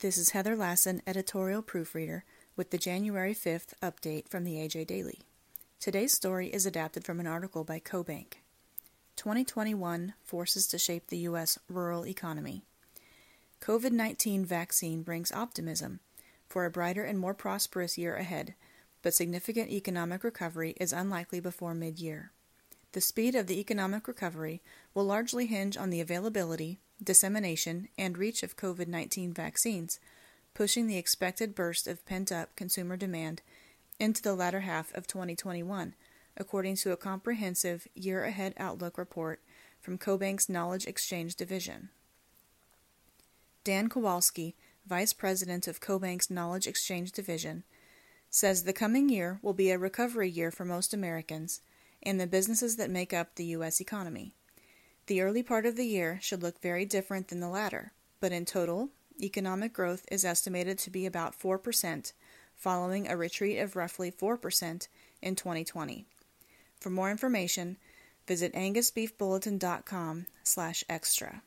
This is Heather Lassen, editorial proofreader, with the January 5th update from the AJ Daily. Today's story is adapted from an article by CoBank. 2021 Forces to Shape the U.S. Rural Economy. COVID 19 vaccine brings optimism for a brighter and more prosperous year ahead, but significant economic recovery is unlikely before mid year. The speed of the economic recovery will largely hinge on the availability, dissemination, and reach of COVID 19 vaccines, pushing the expected burst of pent up consumer demand into the latter half of 2021, according to a comprehensive year ahead outlook report from CoBank's Knowledge Exchange Division. Dan Kowalski, Vice President of CoBank's Knowledge Exchange Division, says the coming year will be a recovery year for most Americans and the businesses that make up the U.S. economy. The early part of the year should look very different than the latter, but in total, economic growth is estimated to be about 4%, following a retreat of roughly 4% in 2020. For more information, visit angusbeefbulletin.com slash extra.